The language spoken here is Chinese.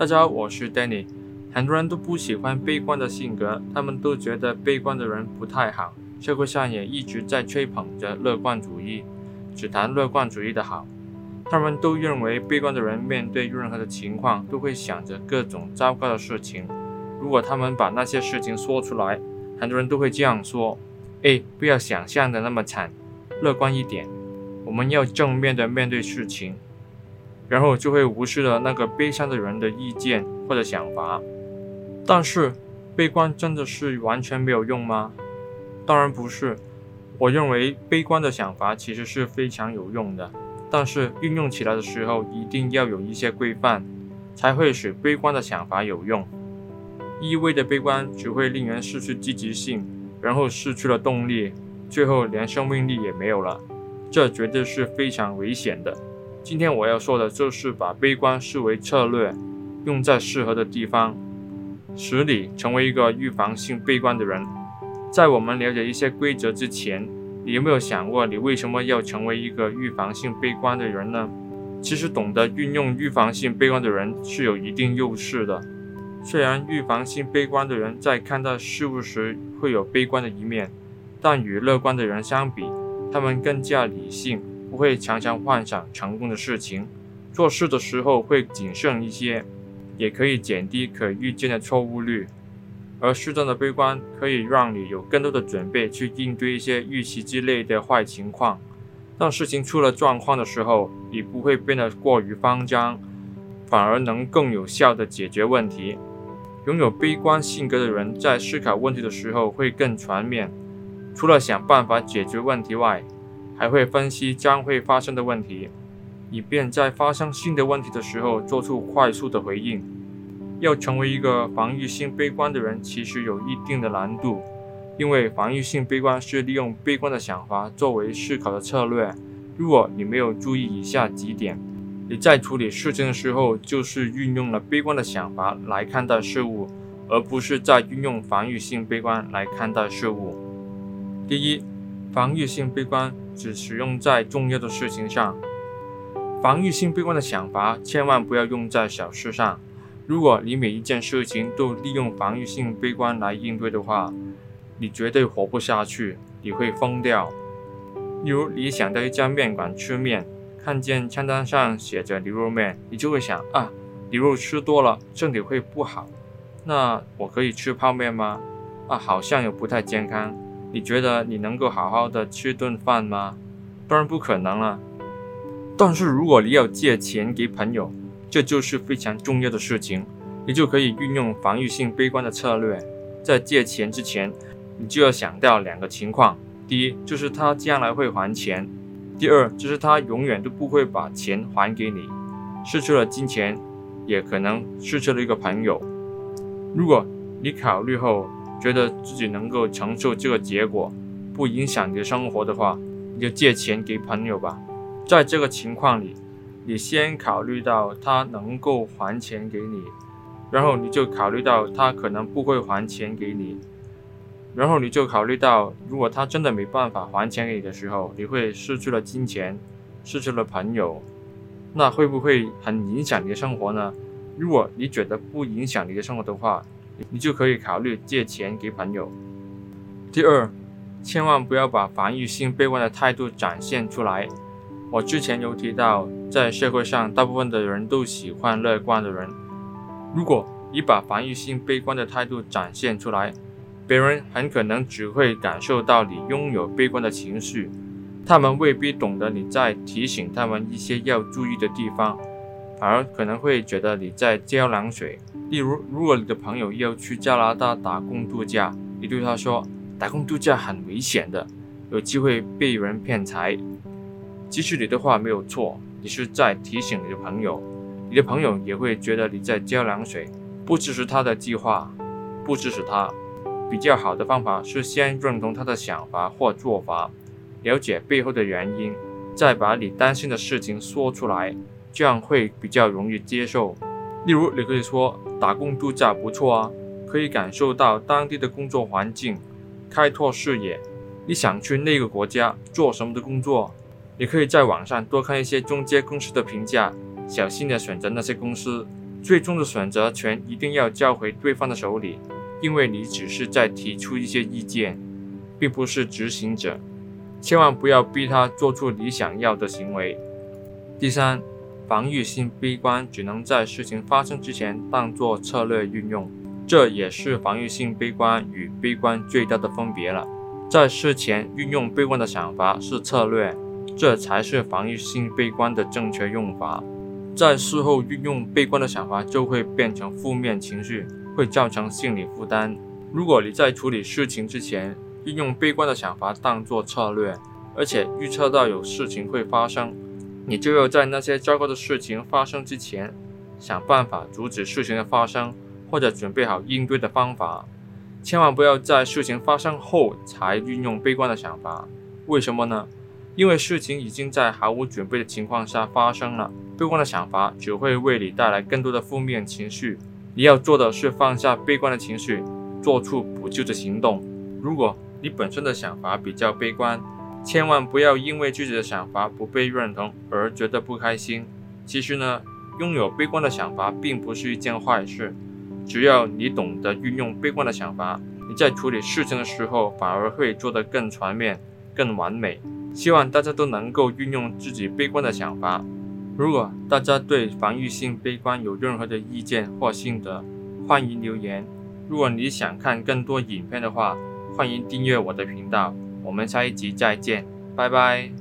大家好，我是 Danny。很多人都不喜欢悲观的性格，他们都觉得悲观的人不太好。社会上也一直在吹捧着乐观主义，只谈乐观主义的好。他们都认为悲观的人面对任何的情况都会想着各种糟糕的事情。如果他们把那些事情说出来，很多人都会这样说：“哎，不要想象的那么惨，乐观一点。我们要正面的面对事情。”然后就会无视了那个悲伤的人的意见或者想法。但是，悲观真的是完全没有用吗？当然不是。我认为悲观的想法其实是非常有用的，但是运用起来的时候一定要有一些规范，才会使悲观的想法有用。一味的悲观只会令人失去积极性，然后失去了动力，最后连生命力也没有了。这绝对是非常危险的。今天我要说的就是把悲观视为策略，用在适合的地方，使你成为一个预防性悲观的人。在我们了解一些规则之前，你有没有想过你为什么要成为一个预防性悲观的人呢？其实懂得运用预防性悲观的人是有一定优势的。虽然预防性悲观的人在看待事物时会有悲观的一面，但与乐观的人相比，他们更加理性。不会常常幻想成功的事情，做事的时候会谨慎一些，也可以减低可预见的错误率。而适当的悲观可以让你有更多的准备去应对一些预期之类的坏情况。当事情出了状况的时候，你不会变得过于慌张，反而能更有效地解决问题。拥有悲观性格的人在思考问题的时候会更全面，除了想办法解决问题外，还会分析将会发生的问题，以便在发生新的问题的时候做出快速的回应。要成为一个防御性悲观的人，其实有一定的难度，因为防御性悲观是利用悲观的想法作为思考的策略。如果你没有注意以下几点，你在处理事情的时候就是运用了悲观的想法来看待事物，而不是在运用防御性悲观来看待事物。第一，防御性悲观。只使用在重要的事情上，防御性悲观的想法千万不要用在小事上。如果你每一件事情都利用防御性悲观来应对的话，你绝对活不下去，你会疯掉。例如，你想到一家面馆吃面，看见菜单上写着牛肉面，你就会想啊，牛肉吃多了身体会不好，那我可以吃泡面吗？啊，好像又不太健康。你觉得你能够好好的吃顿饭吗？当然不可能了。但是如果你要借钱给朋友，这就是非常重要的事情，你就可以运用防御性悲观的策略。在借钱之前，你就要想到两个情况：第一，就是他将来会还钱；第二，就是他永远都不会把钱还给你。失去了金钱，也可能失去了一个朋友。如果你考虑后，觉得自己能够承受这个结果，不影响你的生活的话，你就借钱给朋友吧。在这个情况里，你先考虑到他能够还钱给你，然后你就考虑到他可能不会还钱给你，然后你就考虑到如果他真的没办法还钱给你的时候，你会失去了金钱，失去了朋友，那会不会很影响你的生活呢？如果你觉得不影响你的生活的话，你就可以考虑借钱给朋友。第二，千万不要把防御性悲观的态度展现出来。我之前有提到，在社会上，大部分的人都喜欢乐观的人。如果你把防御性悲观的态度展现出来，别人很可能只会感受到你拥有悲观的情绪，他们未必懂得你在提醒他们一些要注意的地方。反而可能会觉得你在浇冷水。例如，如果你的朋友要去加拿大打工度假，你对他说：“打工度假很危险的，有机会被人骗财。”即使你的话没有错，你是在提醒你的朋友，你的朋友也会觉得你在浇冷水，不支持他的计划，不支持他。比较好的方法是先认同他的想法或做法，了解背后的原因，再把你担心的事情说出来。这样会比较容易接受。例如，你可以说打工度假不错啊，可以感受到当地的工作环境，开拓视野。你想去那个国家做什么的工作？你可以在网上多看一些中介公司的评价，小心地选择那些公司。最终的选择权一定要交回对方的手里，因为你只是在提出一些意见，并不是执行者。千万不要逼他做出你想要的行为。第三，防御性悲观只能在事情发生之前当作策略运用，这也是防御性悲观与悲观最大的分别了。在事前运用悲观的想法是策略，这才是防御性悲观的正确用法。在事后运用悲观的想法，就会变成负面情绪，会造成心理负担。如果你在处理事情之前运用悲观的想法当作策略，而且预测到有事情会发生，你就要在那些糟糕的事情发生之前，想办法阻止事情的发生，或者准备好应对的方法。千万不要在事情发生后才运用悲观的想法，为什么呢？因为事情已经在毫无准备的情况下发生了，悲观的想法只会为你带来更多的负面情绪。你要做的是放下悲观的情绪，做出补救的行动。如果你本身的想法比较悲观，千万不要因为自己的想法不被认同而觉得不开心。其实呢，拥有悲观的想法并不是一件坏事。只要你懂得运用悲观的想法，你在处理事情的时候反而会做得更全面、更完美。希望大家都能够运用自己悲观的想法。如果大家对防御性悲观有任何的意见或心得，欢迎留言。如果你想看更多影片的话，欢迎订阅我的频道。我们下一集再见，拜拜。